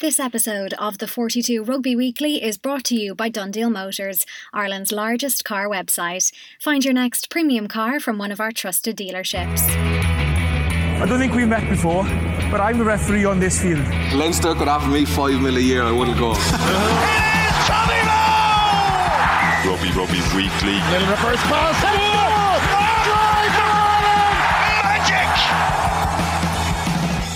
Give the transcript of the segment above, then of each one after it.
This episode of the 42 Rugby Weekly is brought to you by DoneDeal Motors, Ireland's largest car website. Find your next premium car from one of our trusted dealerships. I don't think we've met before, but I'm the referee on this field. Leinster could offer me five mil a year, I wouldn't go. Rugby Rugby Weekly. Little reverse pass.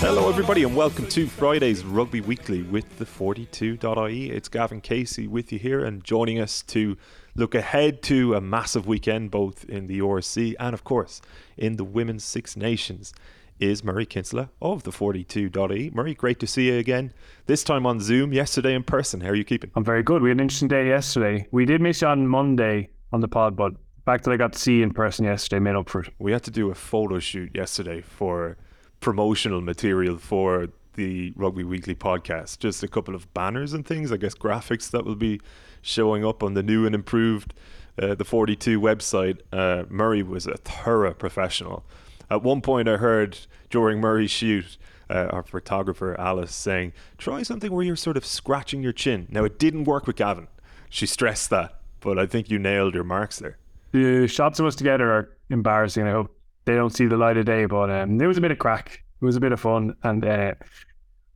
Hello, everybody, and welcome to Friday's Rugby Weekly with the 42.ie. It's Gavan Casey with you here and joining us to look ahead to a massive weekend, both in the URC and, of course, in the Women's Six Nations, is Murray Kinsella of the 42.ie. Murray, great to see you again, this time on Zoom, yesterday in person. How are you keeping? I'm very good. We had an interesting day yesterday. We did miss you on Monday on the pod, but back that I got to see you in person yesterday made up for it. We had to do a photo shoot yesterday for promotional material for the Rugby Weekly podcast. Just a couple of banners and things, I guess graphics that will be showing up on the new and improved uh, the 42 website. Uh, Murray was a thorough professional. At one point, I heard during Murray's shoot, uh, our photographer Alice saying, "Try something where you're sort of scratching your chin." Now, it didn't work with Gavan. She stressed that, but I think you nailed your marks there. The shots of us together are embarrassing. I hope they don't see the light of day, but um, there was a bit of crack. It was a bit of fun, and uh,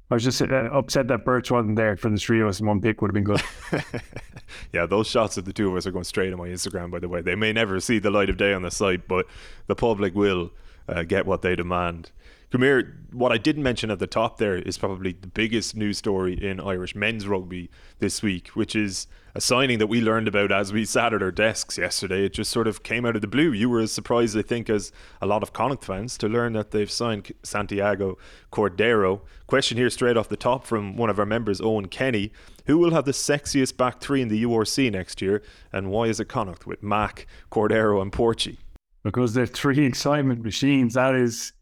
I was just upset that Birch wasn't there for the three of us one pick would have been good. yeah, those shots of the two of us are going straight on my Instagram. By the way, they may never see the light of day on the site, but the public will uh, get what they demand. Come. What I didn't mention at the top there is probably the biggest news story in Irish men's rugby this week, which is a signing that we learned about as we sat at our desks yesterday. It just sort of came out of the blue. You were as surprised, I think, as a lot of Connacht fans to learn that they've signed Santiago Cordero. Question here straight off the top from one of our members, Owen Kenny. Who will have the sexiest back three in the URC next year, and why is it Connacht with Mack, Cordero, and Porchy? Because they're three excitement machines. That is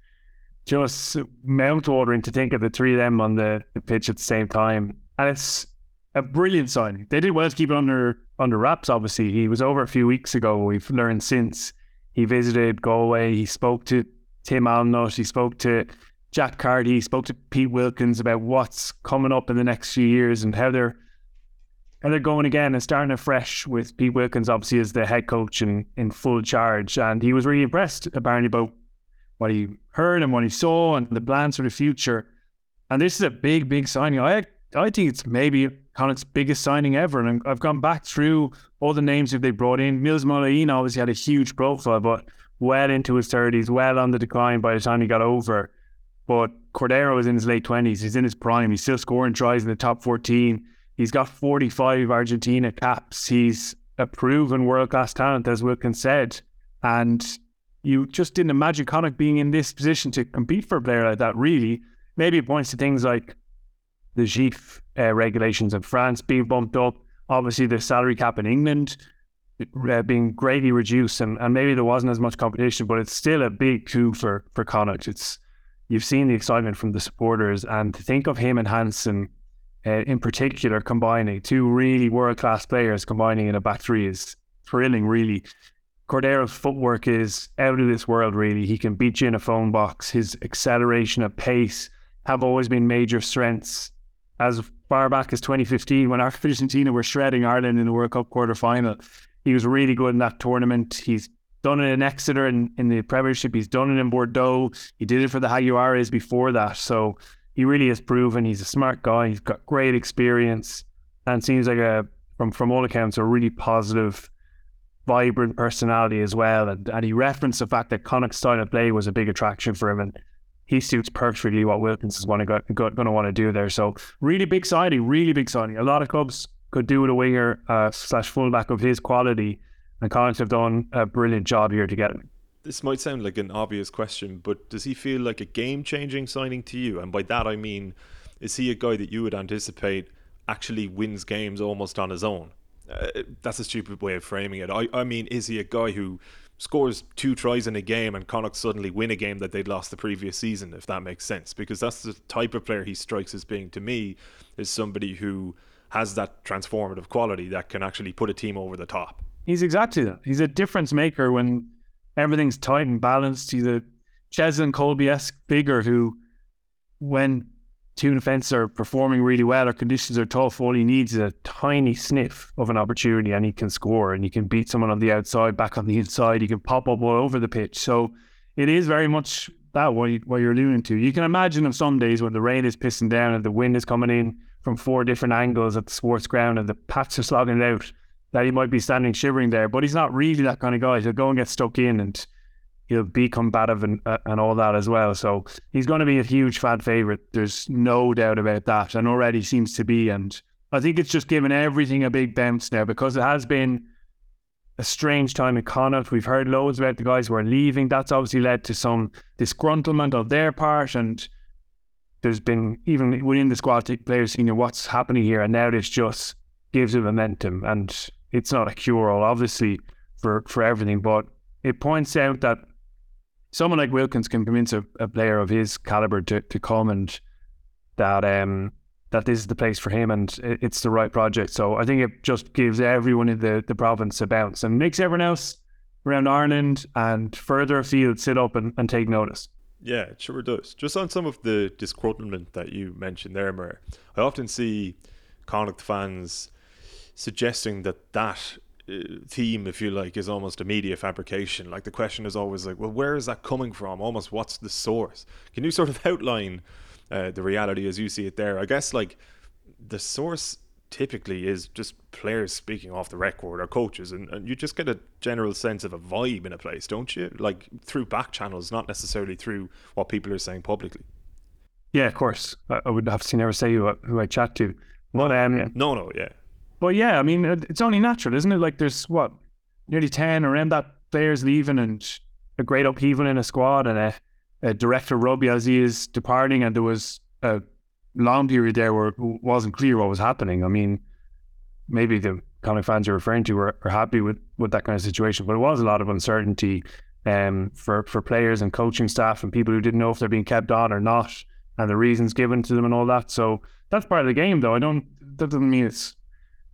just mouth-watering to think of the three of them on the, the pitch at the same time. And it's a brilliant signing. They did well to keep it under under wraps. Obviously, he was over a few weeks ago. We've learned since he visited Galway. He spoke to Tim Alnott. He spoke to Jack Carty. He spoke to Pete Wilkins about what's coming up in the next few years and how they're how they're going again and starting afresh with Pete Wilkins obviously as the head coach and in full charge. And he was really impressed apparently about what he heard and what he saw and the plans for the future. And this is a big, big signing. I I think it's maybe Connacht's biggest signing ever. And I've gone back through all the names that they brought in. Mils Muliaina obviously had a huge profile, but well into his 30s, well on the decline by the time he got over. But Cordero is in his late 20s. He's in his prime. He's still scoring tries in the top 14. He's got 45 Argentina caps. He's a proven world class talent, as Wilkins said. And you just didn't imagine Connacht being in this position to compete for a player like that, really. Maybe it points to things like the JIFF uh, regulations in France being bumped up, obviously the salary cap in England uh, being greatly reduced, and, and maybe there wasn't as much competition, but it's still a big coup for, for Connacht. It's You've seen the excitement from the supporters, and to think of him and Hansen uh, in particular combining two really world class players combining in a back three is thrilling, really. Cordero's footwork is out of this world, really. He can beat you in a phone box. His acceleration and pace have always been major strengths. As far back as 2015, when Argentina were shredding Ireland in the World Cup quarter final, he was really good in that tournament. He's done it in Exeter in, in the Premiership. He's done it in Bordeaux. He did it for the Jaguares before that. So he really has proven he's a smart guy. He's got great experience and seems like a, from, from all accounts, a really positive vibrant personality as well. And, and he referenced the fact that Connacht's style of play was a big attraction for him. And he suits perfectly what Wilkins is going to, want to do there. So really big signing, really big signing. A lot of clubs could do with a winger uh, slash fullback of his quality. And Connacht have done a brilliant job here to get him. This might sound like an obvious question, but does he feel like a game changing signing to you? And by that I mean, is he a guy that you would anticipate actually wins games almost on his own? Uh, that's a stupid way of framing it. I, I mean, is he a guy who scores two tries in a game and Connacht suddenly win a game that they'd lost the previous season, if that makes sense? Because that's the type of player he strikes as being to me, is somebody who has that transformative quality that can actually put a team over the top. He's exactly that. He's a difference maker when everything's tight and balanced. He's a Cheslin Kolbe esque figure who, when two defenses are performing really well, or conditions are tough. All he needs is a tiny sniff of an opportunity and he can score and he can beat someone on the outside, back on the inside. He can pop up all over the pitch. So it is very much that what, you, what you're alluding to. You can imagine of some days when the rain is pissing down and the wind is coming in from four different angles at the sports ground and the pats are slogging it out that he might be standing shivering there. But he's not really that kind of guy. He'll go and get stuck in and he'll be combative and uh, and all that as well. So he's going to be a huge fan favorite. There's no doubt about that, and already seems to be. And I think it's just given everything a big bounce now because it has been a strange time in Connacht. We've heard loads about the guys who are leaving. That's obviously led to some disgruntlement on their part, and there's been even within the squad players seeing what's happening here, and now this just gives it momentum. And it's not a cure all, obviously, for for everything, but it points out that someone like Wilkins can convince a, a player of his caliber to, to come and that um that this is the place for him and it, it's the right project. So I think it just gives everyone in the, the province a bounce and makes everyone else around Ireland and further afield sit up and, and take notice. Yeah, it sure does. Just on some of the disgruntlement that you mentioned there, Mer, I often see Connacht fans suggesting that that theme, if you like, is almost a media fabrication. Like the question is always like, well, where is that coming from? Almost, what's the source? Can you sort of outline uh, the reality as you see it there? I guess like the source typically is just players speaking off the record or coaches, and, and you just get a general sense of a vibe in a place, don't you? Like through back channels, not necessarily through what people are saying publicly. Yeah, of course. I, I would have to never say who, who I chat to. But um, no, no, yeah. But yeah, I mean, it's only natural, isn't it? Like there's what nearly ten around that players leaving and a great upheaval in a squad and a, a director Robbie Aziz is departing, and there was a long period there where it wasn't clear what was happening. I mean, maybe the Connacht fans you're referring to were, are happy with, with that kind of situation, but it was a lot of uncertainty um, for for players and coaching staff and people who didn't know if they're being kept on or not, and the reasons given to them and all that. So that's part of the game, though. I don't. That doesn't mean it's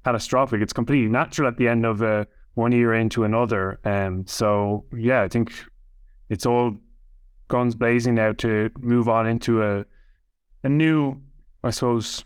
catastrophic. It's completely natural at the end of uh, one year into another. Um, so yeah, I think it's all guns blazing now to move on into a a new, I suppose,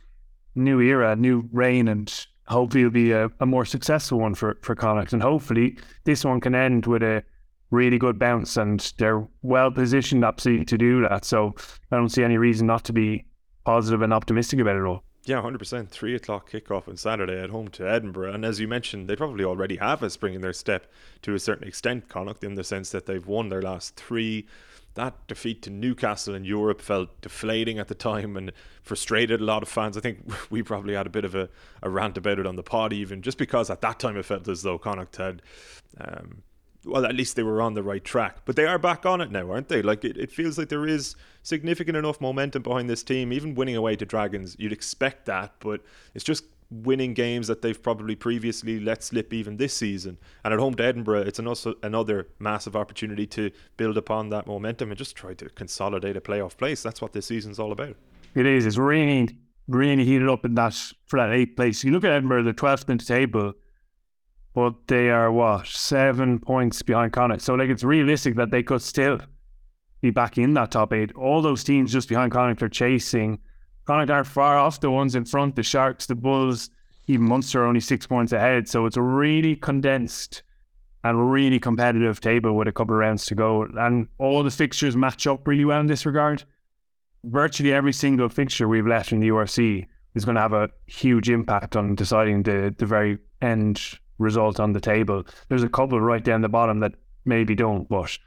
new era, new reign, and hopefully it'll be a, a more successful one for for Connacht. And hopefully this one can end with a really good bounce, and they're well positioned, absolutely, to do that. So I don't see any reason not to be positive and optimistic about it all. Yeah, 100%. Three o'clock kickoff on Saturday at home to Edinburgh. And as you mentioned, they probably already have a spring in their step to a certain extent, Connacht, in the sense that they've won their last three. That defeat to Newcastle in Europe felt deflating at the time and frustrated a lot of fans. I think we probably had a bit of a, a rant about it on the pod, even just because at that time it felt as though Connacht had. Um, well, at least they were on the right track. But they are back on it now, aren't they? Like it, it feels like there is significant enough momentum behind this team. Even winning away to Dragons, you'd expect that, but it's just winning games that they've probably previously let slip even this season. And at home to Edinburgh, it's also another massive opportunity to build upon that momentum and just try to consolidate a playoff place. That's what this season's all about. It is. It's really, really heated up in that for that eighth place. You look at Edinburgh, the twelfth in the table but they are what seven points behind Connacht. So like it's realistic that they could still be back in that top eight. All those teams just behind Connacht are chasing. Connacht aren't far off the ones in front. The Sharks, the Bulls, even Munster are only six points ahead. So it's a really condensed and really competitive table with a couple of rounds to go. And all the fixtures match up really well in this regard. Virtually every single fixture we've left in the URC is going to have a huge impact on deciding the the very end result on the table. There's a couple right down the bottom that maybe don't, but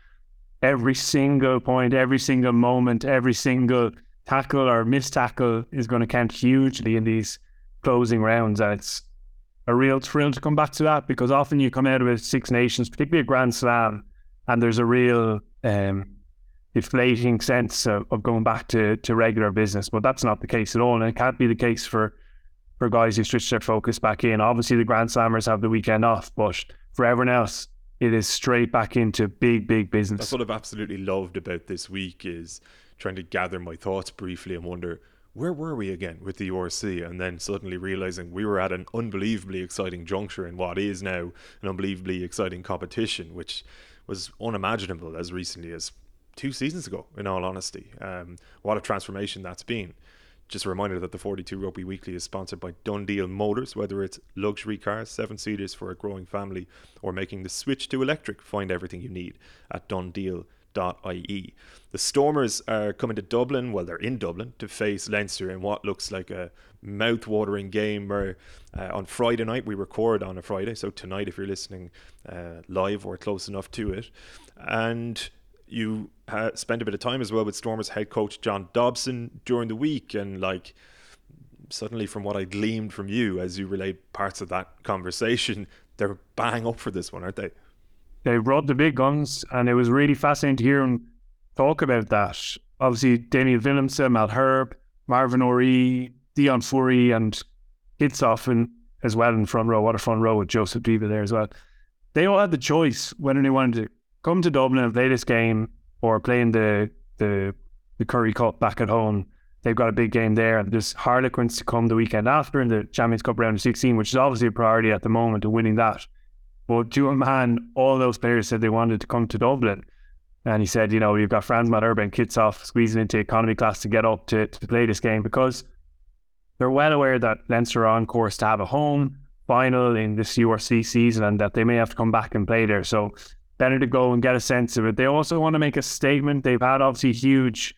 every single point, every single moment, every single tackle or missed tackle is going to count hugely in these closing rounds. And it's a real thrill to come back to that because often you come out of a Six Nations, particularly a Grand Slam, and there's a real um, deflating sense of, of, going back to, to regular business. But that's not the case at all. And it can't be the case for for guys who switch their focus back in. Obviously, the Grand Slammers have the weekend off, but for everyone else, it is straight back into big, big business. That's what I've absolutely loved about this week is trying to gather my thoughts briefly and wonder where were we again with the URC, and then suddenly realizing we were at an unbelievably exciting juncture in what is now an unbelievably exciting competition, which was unimaginable as recently as two seasons ago. In all honesty, um, what a transformation that's been just a reminder that the 42 Rugby Weekly is sponsored by DoneDeal Motors. Whether it's luxury cars, seven seaters for a growing family, or making the switch to electric, find everything you need at donedeal.ie. The Stormers are coming to Dublin, well, they're in Dublin, to face Leinster in what looks like a mouth-watering game. Where uh, on Friday night we record on a Friday, so tonight, if you're listening uh, live or close enough to it, and you spent a bit of time as well with Stormers head coach John Dobson during the week, and like suddenly, from what I gleaned from you as you relayed parts of that conversation, they're bang up for this one, aren't they? They brought the big guns, and it was really fascinating to hear them talk about that. Obviously, Damian Willemse, Malherbe, Marvin Orie, Deon Fourie, and Kitshoff as well in front row, what a front row with Joseph Dweba there as well. They all had the choice whether they wanted to come to Dublin and play this game or playing the the the Currie Cup back at home. They've got a big game there, there's Harlequins to come the weekend after in the Champions Cup round of 16, which is obviously a priority at the moment of winning that. But to a man, all those players said they wanted to come to Dublin. And he said, you know, you've got Frans Malherbe and Kitshoff squeezing into economy class to get up to, to play this game because they're well aware that Leinster are on course to have a home final in this URC season and that they may have to come back and play there. So better to go and get a sense of it. They also want to make a statement. They've had obviously huge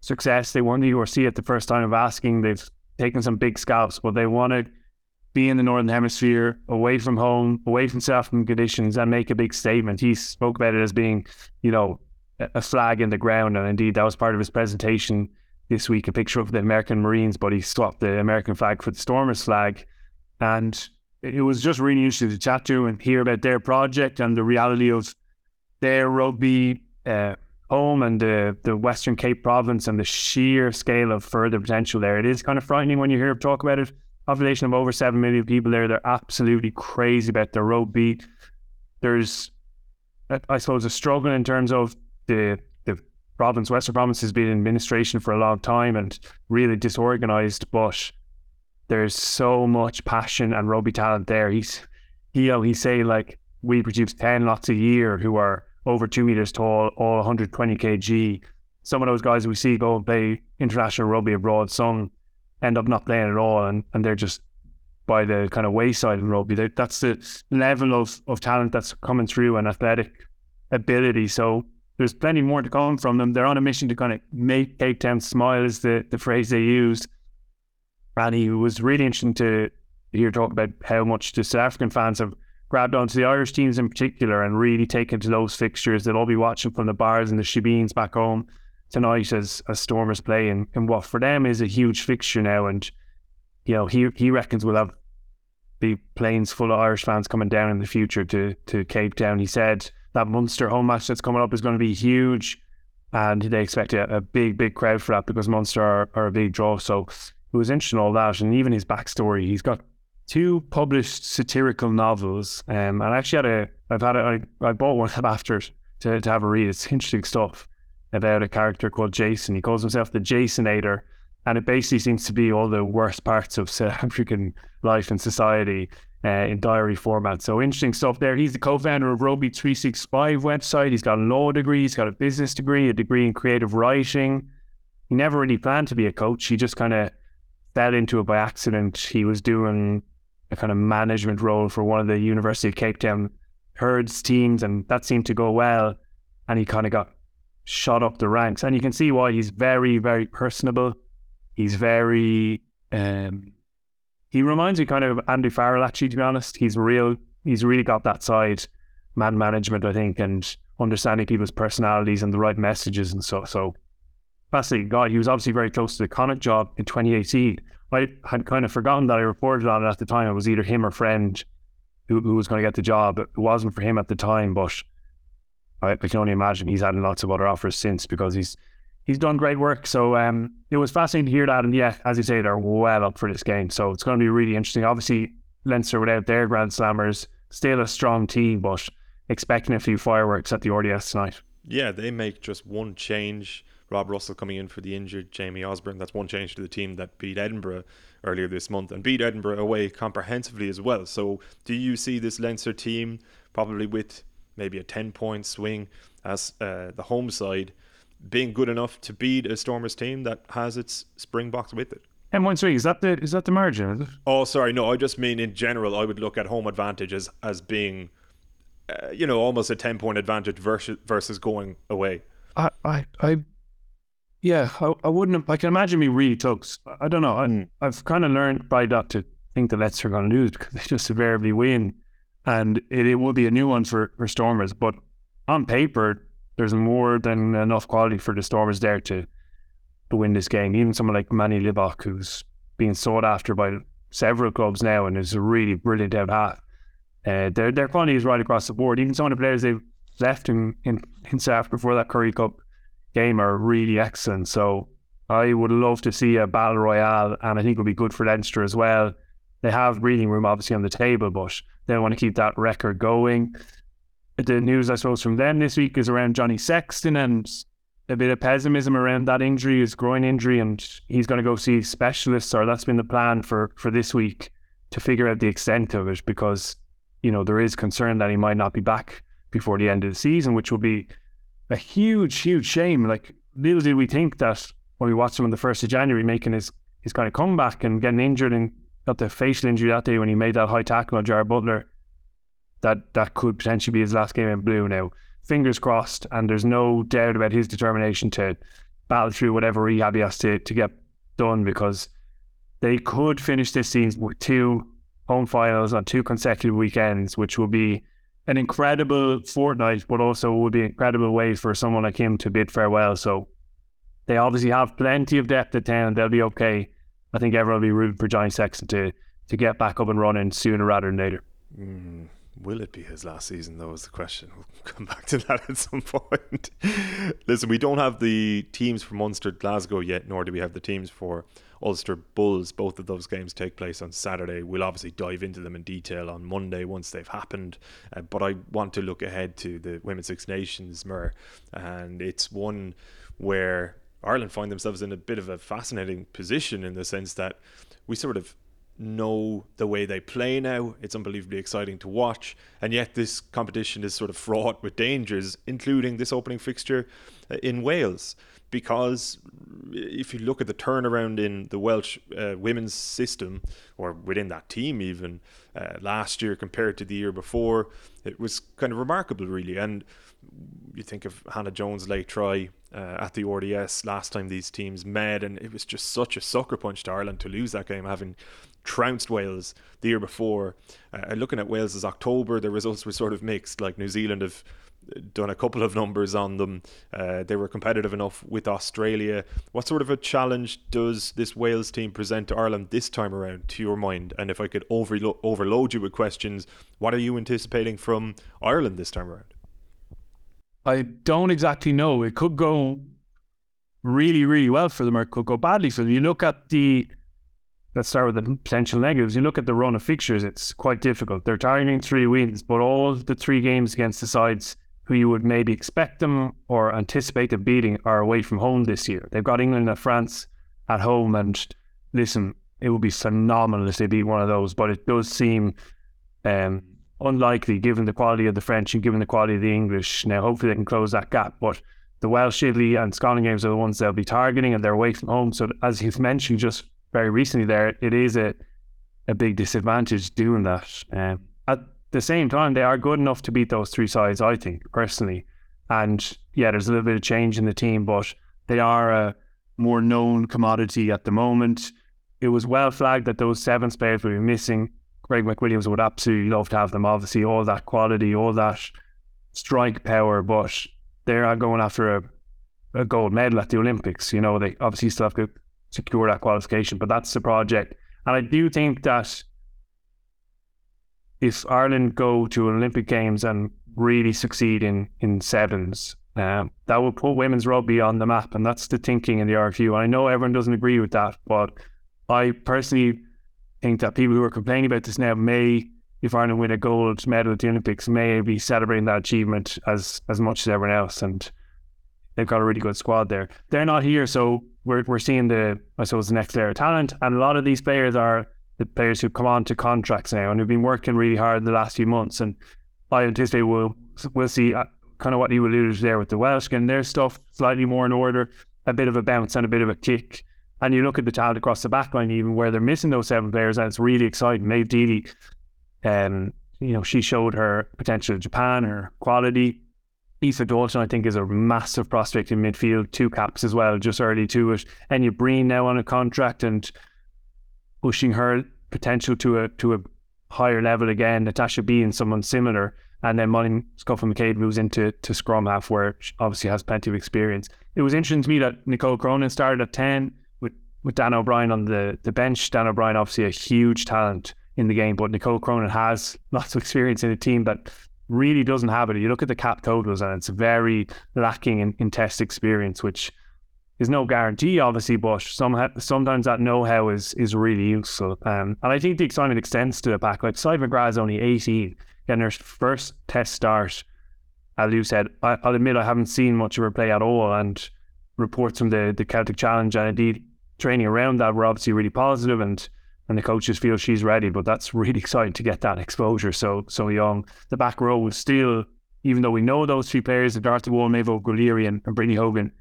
success. They won the URC at the first time of asking. They've taken some big scalps, but they want to be in the Northern Hemisphere, away from home, away from South conditions, and make a big statement. He spoke about it as being, you know, a flag in the ground. And indeed, that was part of his presentation this week, a picture of the American Marines, but he swapped the American flag for the Stormers flag. And it was just really interesting to chat to and hear about their project and the reality of their rugby uh, home and the, the Western Cape province and the sheer scale of further potential there. It is kind of frightening when you hear talk about it. Population of over 7 million people there. They're absolutely crazy about their rugby. There's, I suppose, a struggle in terms of the the province, Western province has been in administration for a long time and really disorganized, but there's so much passion and rugby talent there. He's he, you know, saying like we produce ten lots a year who are over two meters tall, all 120 kg. Some of those guys we see go and play international rugby abroad, some end up not playing at all, and, and they're just by the kind of wayside in rugby. They, that's the level of, of talent that's coming through and athletic ability. So there's plenty more to come from them. They're on a mission to kind of make Cape Town smile, is the, the phrase they use. And he was really interesting to hear talk about how much the South African fans have grabbed onto the Irish teams in particular and really taken to those fixtures. They'll all be watching from the bars and the shebeens back home tonight as, as Stormers play and, and what for them is a huge fixture now. And, you know, he he reckons we'll have the planes full of Irish fans coming down in the future to to Cape Town. He said that Munster home match that's coming up is going to be huge and they expect a, a big, big crowd for that because Munster are, are a big draw. So it was interesting all that, and even his backstory. He's got two published satirical novels, um, and I actually had a, I've had a, I, I bought one after it to, to have a read. It's interesting stuff about a character called Jason. He calls himself the Jasonator, and it basically seems to be all the worst parts of South African life and society uh, in diary format. So interesting stuff there. He's the co-founder of Rugby 365 website. He's got a law degree, he's got a business degree, a degree in creative writing. He never really planned to be a coach. He just kind of fell into it by accident. He was doing a kind of management role for one of the University of Cape Town herds teams, and that seemed to go well. And he kind of got shot up the ranks. And you can see why he's very, very personable. He's very, um, he reminds me kind of Andy Farrell, actually, to be honest. He's real, he's really got that side, man management, I think, and understanding people's personalities and the right messages and so. So fascinating guy. He was obviously very close to the Connacht job in 2018. I had kind of forgotten that I reported on it at the time. It was either him or Friend who, who was going to get the job. It wasn't for him at the time, but I, I can only imagine he's had lots of other offers since because he's he's done great work. So um, it was fascinating to hear that. And yeah, as you say, they're well up for this game. So it's going to be really interesting. Obviously, Leinster without their Grand Slammers, still a strong team, but expecting a few fireworks at the RDS tonight. Yeah, they make just one change Rob Russell coming in for the injured Jamie Osborne. That's one change to the team that beat Edinburgh earlier this month and beat Edinburgh away comprehensively as well. So, do you see this Leinster team probably with maybe a 10 point swing as uh, the home side being good enough to beat a Stormers team that has its Springboks with it. And one three is that the is that the margin? Is? Oh, sorry, no. I just mean in general. I would look at home advantage as as being, uh, you know, almost a ten point advantage versus versus going away. I I, I yeah, I, I wouldn't. Have, I can imagine me really tugs. I don't know. I, I've kind of learned by that to think the Leinster are going to lose because they just invariably win, and it, it will be a new one for for Stormers. But on paper, there's more than enough quality for the Stormers there to to win this game. Even someone like Manny Libbok, who's being sought after by several clubs now and is a really brilliant out half. Uh, their their quality is right across the board. Even some of the players they've left in in, in South before that Currie Cup game are really excellent. So I would love to see a battle royale, and I think it'll be good for Leinster as well. They have breathing room obviously on the table, but they want to keep that record going. The news, I suppose, from them this week is around Johnny Sexton and a bit of pessimism around that injury, his groin injury, and he's going to go see specialists, or that's been the plan for for this week to figure out the extent of it, because you know there is concern that he might not be back before the end of the season, which will be a huge, huge shame. Like little did we think that when we watched him on the first of January making his his kind of comeback and getting injured and got the facial injury that day when he made that high tackle on Jarrad Butler, that that could potentially be his last game in blue now fingers crossed, and there's no doubt about his determination to battle through whatever rehab he has to, to get done because they could finish this season with two home finals on two consecutive weekends, which will be an incredible fortnight, but also would be an incredible way for someone like him to bid farewell. So they obviously have plenty of depth at 10. They'll be okay. I think everyone will be rooting for Johnny Sexton to, to get back up and running sooner rather than later. Mm. Will it be his last season, though, is the question. We'll come back to that at some point. Listen, we don't have the teams for Munster Glasgow yet, nor do we have the teams for Ulster Bulls. Both of those games take place on Saturday. We'll obviously dive into them in detail on Monday once they've happened. Uh, but I want to look ahead to the Women's Six Nations, Mer, and it's one where Ireland find themselves in a bit of a fascinating position in the sense that we sort of know the way they play now. It's unbelievably exciting to watch. And yet, this competition is sort of fraught with dangers, including this opening fixture uh, in Wales. Because if you look at the turnaround in the Welsh uh, women's system, or within that team, even uh, last year compared to the year before, it was kind of remarkable, really. And you think of Hannah Jones' late try uh, at the RDS last time these teams met, and it was just such a sucker punch to Ireland to lose that game, having trounced Wales the year before. Uh, looking at Wales's October, the results were sort of mixed. Like New Zealand have done a couple of numbers on them. Uh, they were competitive enough with Australia. What sort of a challenge does this Wales team present to Ireland this time around, to your mind? And if I could overlo- overload you with questions, what are you anticipating from Ireland this time around? I don't exactly know. It could go really, really well for them, or it could go badly for them. You look at the let's start with the potential negatives. You look at the run of fixtures, it's quite difficult. They're targeting three wins, but all the three games against the sides who you would maybe expect them or anticipate them beating are away from home this year. They've got England and France at home, and listen, it would be phenomenal if they beat one of those, but it does seem um, unlikely given the quality of the French and given the quality of the English. Now, hopefully, they can close that gap, but the Welsh, Italy, and Scotland games are the ones they'll be targeting, and they're away from home. So, as you've mentioned, just very recently there, it is a a big disadvantage doing that. Um, the same time, they are good enough to beat those three sides, I think, personally. And yeah, there's a little bit of change in the team, but they are a more known commodity at the moment. It was well flagged that those seven players will be missing. Greg McWilliams would absolutely love to have them. Obviously, all that quality, all that strike power, but they are going after a, a gold medal at the Olympics. You know, they obviously still have to secure that qualification. But that's the project. And I do think that if Ireland go to Olympic Games and really succeed in, in sevens, um, that will put women's rugby on the map. And that's the thinking in the RFU. I know everyone doesn't agree with that, but I personally think that people who are complaining about this now may, if Ireland win a gold medal at the Olympics, may be celebrating that achievement as as much as everyone else. And they've got a really good squad there. They're not here, so we're we're seeing the I suppose the next layer of talent, and a lot of these players are the players who come on to contracts now and who've been working really hard in the last few months. And I anticipate we'll we'll see uh, kind of what you alluded to there with the Welsh and their stuff slightly more in order, a bit of a bounce and a bit of a kick. And you look at the talent across the backline, even where they're missing those seven players, and it's really exciting. Maeve Deely, um, you know, she showed her potential in Japan, her quality. Aoife Dalton, I think, is a massive prospect in midfield, two caps as well, just early to it. Enya Breen now on a contract and pushing her potential to a to a higher level again. Natasha being someone similar, and then Molly Scuffil-McCabe moves into to scrum half, where she obviously has plenty of experience. It was interesting to me that Nicole Cronin started at ten with with Dannah O'Brien on the the bench. Dannah O'Brien obviously a huge talent in the game, but Nicole Cronin has lots of experience in a team that really doesn't have it. You look at the cap totals, and it's very lacking in, in test experience, which is no guarantee, obviously, but some, sometimes that know-how is is really useful. Um, and I think the excitement extends to the back. Like Siobhan McGrath is only 18, getting her first test start. As you said, I, will admit I haven't seen much of her play at all, and reports from the, the Celtic Challenge and indeed training around that were obviously really positive, and and the coaches feel she's ready. But that's really exciting to get that exposure so so young. The back row was still, even though we know those three players, Dorothy Wall, O'Grady, and, and Brittany Hogan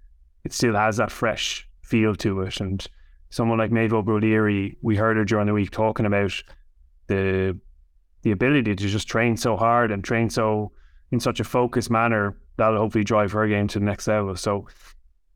it still has that fresh feel to it. And someone like Maeve O'Grady, we heard her during the week talking about the the ability to just train so hard and train so in such a focused manner that'll hopefully drive her game to the next level. So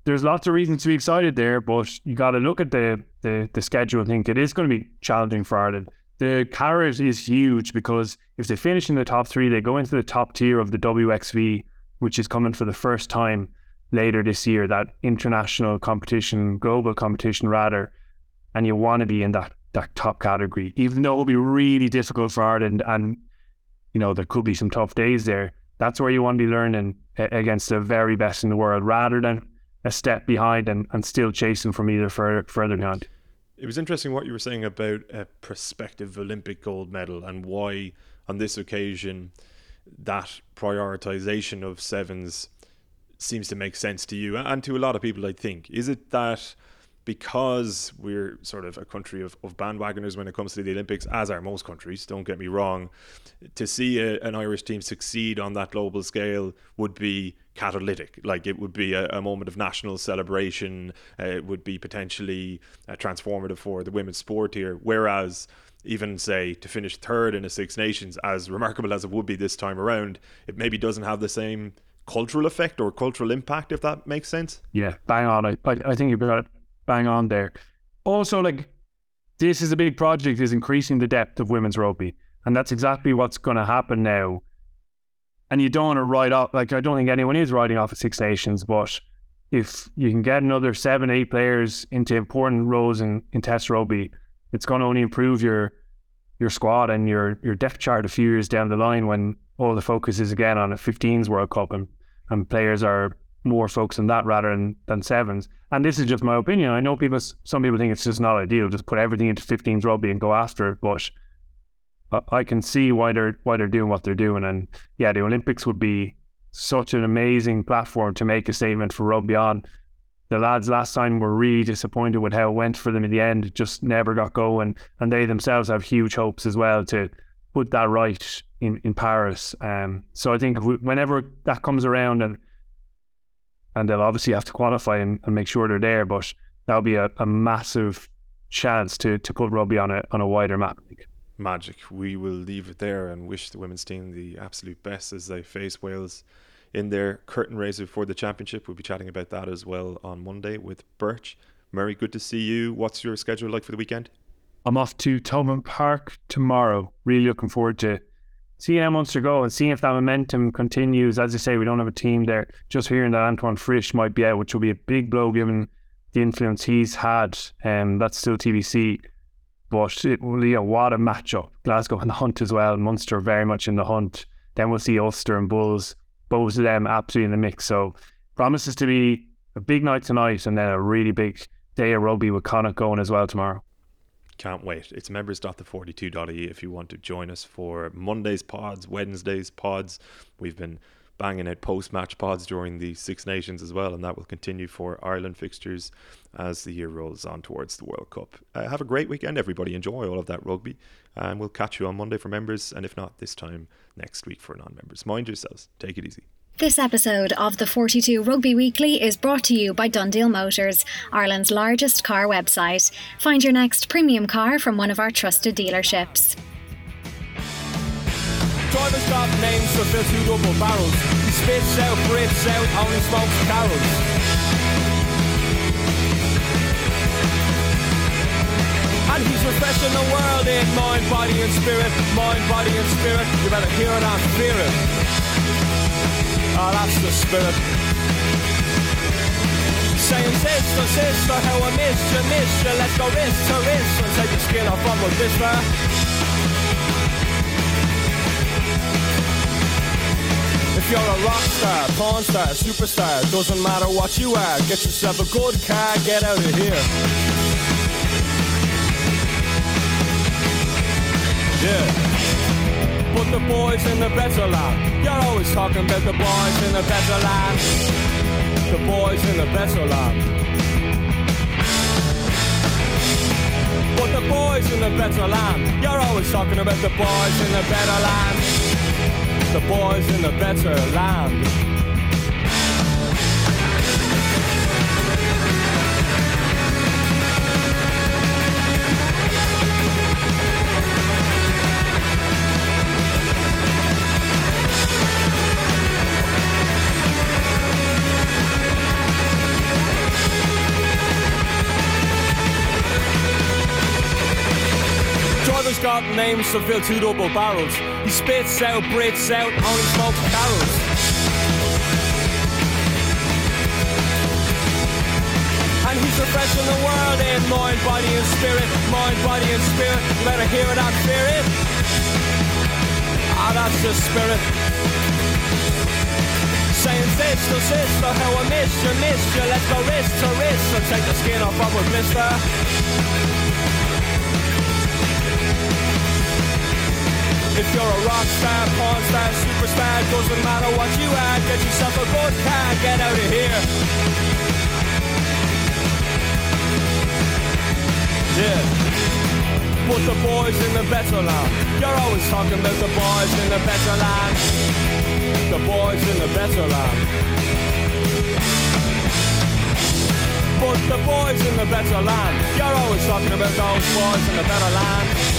there's lots of reasons to be excited there, but you got to look at the, the the schedule and think it is going to be challenging for Ireland. The carrot is huge because if they finish in the top three, they go into the top tier of the WXV, which is coming for the first time later this year, that international competition, global competition rather, and you want to be in that that top category, even though it'll be really difficult for Ireland and you know there could be some tough days there. That's where you want to be learning against the very best in the world, rather than a step behind and, and still chasing from either further further behind. It was interesting what you were saying about a prospective Olympic gold medal and why on this occasion that prioritization of sevens seems to make sense to you and to a lot of people, I think. Is it that because we're sort of a country of, of bandwagoners when it comes to the Olympics, as are most countries, don't get me wrong, to see a, an Irish team succeed on that global scale would be catalytic. Like it would be a, a moment of national celebration. Uh, it would be potentially uh, transformative for the women's sport here. Whereas even say to finish third in a Six Nations, as remarkable as it would be this time around, it maybe doesn't have the same cultural effect or cultural impact, if that makes sense. Yeah, bang on. I, I think you've got bang on there. Also, like, this is a big project, is increasing the depth of women's rugby. And that's exactly what's going to happen now. And you don't want to write off, like, I don't think anyone is writing off of Six Nations, but if you can get another seven, eight players into important roles in, in Test rugby, it's going to only improve your your squad and your your depth chart a few years down the line when all the focus is again on a 15s World Cup and and players are more focused on that rather than, than sevens. And this is just my opinion. I know people, some people think it's just not ideal. Just put everything into 15s rugby and go after it. But I can see why they're why they're doing what they're doing. And yeah, the Olympics would be such an amazing platform to make a statement for rugby on. The lads last time were really disappointed with how it went for them in the end. It just never got going, and they themselves have huge hopes as well to put that right in, in Paris. Um, so I think whenever that comes around, and and they'll obviously have to qualify and, and make sure they're there, but that'll be a, a massive chance to to put rugby on a on a wider map. Magic. We will leave it there and wish the women's team the absolute best as they face Wales in their curtain raiser for the championship. We'll be chatting about that as well on Monday with Birch. Murray, good to see you. What's your schedule like for the weekend? I'm off to Thomond Park tomorrow. Really looking forward to seeing how Munster go and seeing if that momentum continues. As I say, we don't have a team there. Just hearing that Antoine Frisch might be out, which will be a big blow given the influence he's had. And um, that's still TBC. But it a what a matchup. Glasgow in the hunt as well. Munster very much in the hunt. Then we'll see Ulster and Bulls. Both of them absolutely in the mix. So promises to be a big night tonight and then a really big day of rugby with Connacht going as well tomorrow. Can't wait. It's members.the42.ie if you want to join us for Monday's pods, Wednesday's pods. We've been banging out post match pods during the Six Nations as well, and that will continue for Ireland fixtures as the year rolls on towards the World Cup. Uh, have a great weekend, everybody. Enjoy all of that rugby, and we'll catch you on Monday for members, and if not, this time next week for non members. Mind yourselves. Take it easy. This episode of the 42 Rugby Weekly is brought to you by DoneDeal Motors, Ireland's largest car website. Find your next premium car from one of our trusted dealerships. Drivers names for fill two double barrels. He spits out, breathes out, only smokes carols. And he's refreshing the world in mind, body and spirit. Mind, body and spirit. You better hear it and fear it. Oh, that's the spirit. Saying sister, sister, how I miss you, miss you. Let's go wrist to wrist and take your skin off with this man. If you're a rock star, porn star, superstar, doesn't matter what you are. Get yourself a good car, get out of here. Yeah. The boys in the better land. You're always talking about the boys in the better land. The boys in the better land. But the boys in the better land. You're always talking about the boys in the better land. The boys in the better land. Got names to fill two double barrels. He spits out, breathes out, only smokes barrels. And he's refreshing the world in mind, body and spirit. Mind, body and spirit. You better hear it and fear it. Ah, that's the spirit. Saying sister, sister, how I miss you, miss you. Let's go wrist to wrist and take the skin off of a blister. If you're a rock star, porn star, superstar, doesn't matter what you are, get yourself a good car, get out of here. Yeah. Put the boys in the better land. You're always talking about the boys in the better land. The boys in the better land. Put the boys in the better land. You're always talking about those boys in the better land